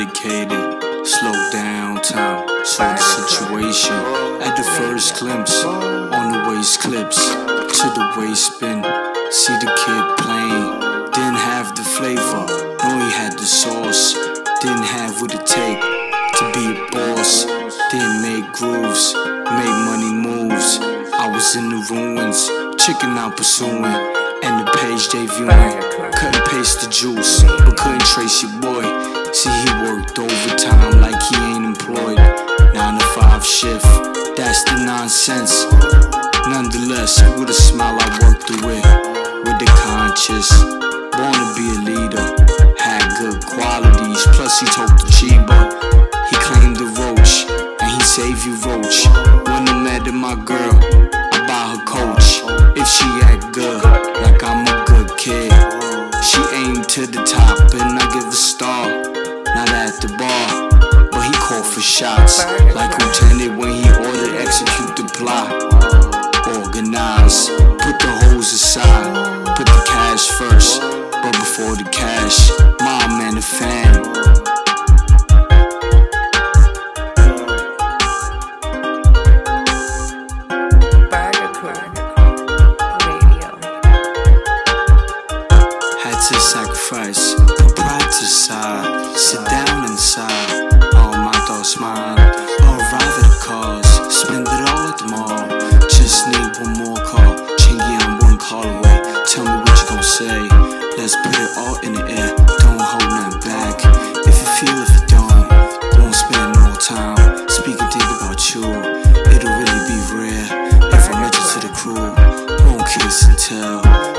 medicated. Slow down time, saw the situation. At the first glimpse, on the waist clips, to the waist bin. See the kid playing, didn't have the flavor, no, he had the sauce. Didn't have what it take to be a boss. Didn't make grooves, made money moves. I was in the ruins, chicken out pursuing, and the page they viewing. And paste the juice, but couldn't trace your boy. Worked overtime like he ain't employed. Nine to five shift, that's the nonsense. Nonetheless, with a smile, I worked through it. With the conscious, born to be a leader. Had good qualities, plus he told the Chiba. He claimed the roach, and he saved you roach. When I met my girl, I buy her coach. If she act good, like I'm a good kid. She aimed to the top, and I give a star. Not at the bar, but he called for shots. Like Lieutenant when he ordered execute the plot. Organize, put the hoes aside, put the cash first. But before the cash, mom and the fam. Radio. Had to sacrifice, thoughts aside, sit down inside. All my thoughts mine, or rather cause, spend it all at the mall. Just need one more call, chingy, I'm one call away. Tell me what you gon' say, let's put it all in the air. Don't hold nothing back. If you feel if you don't, won't spend no time. Speak and think about you, it'll really be rare. If I mention to the crew, won't kiss and tell.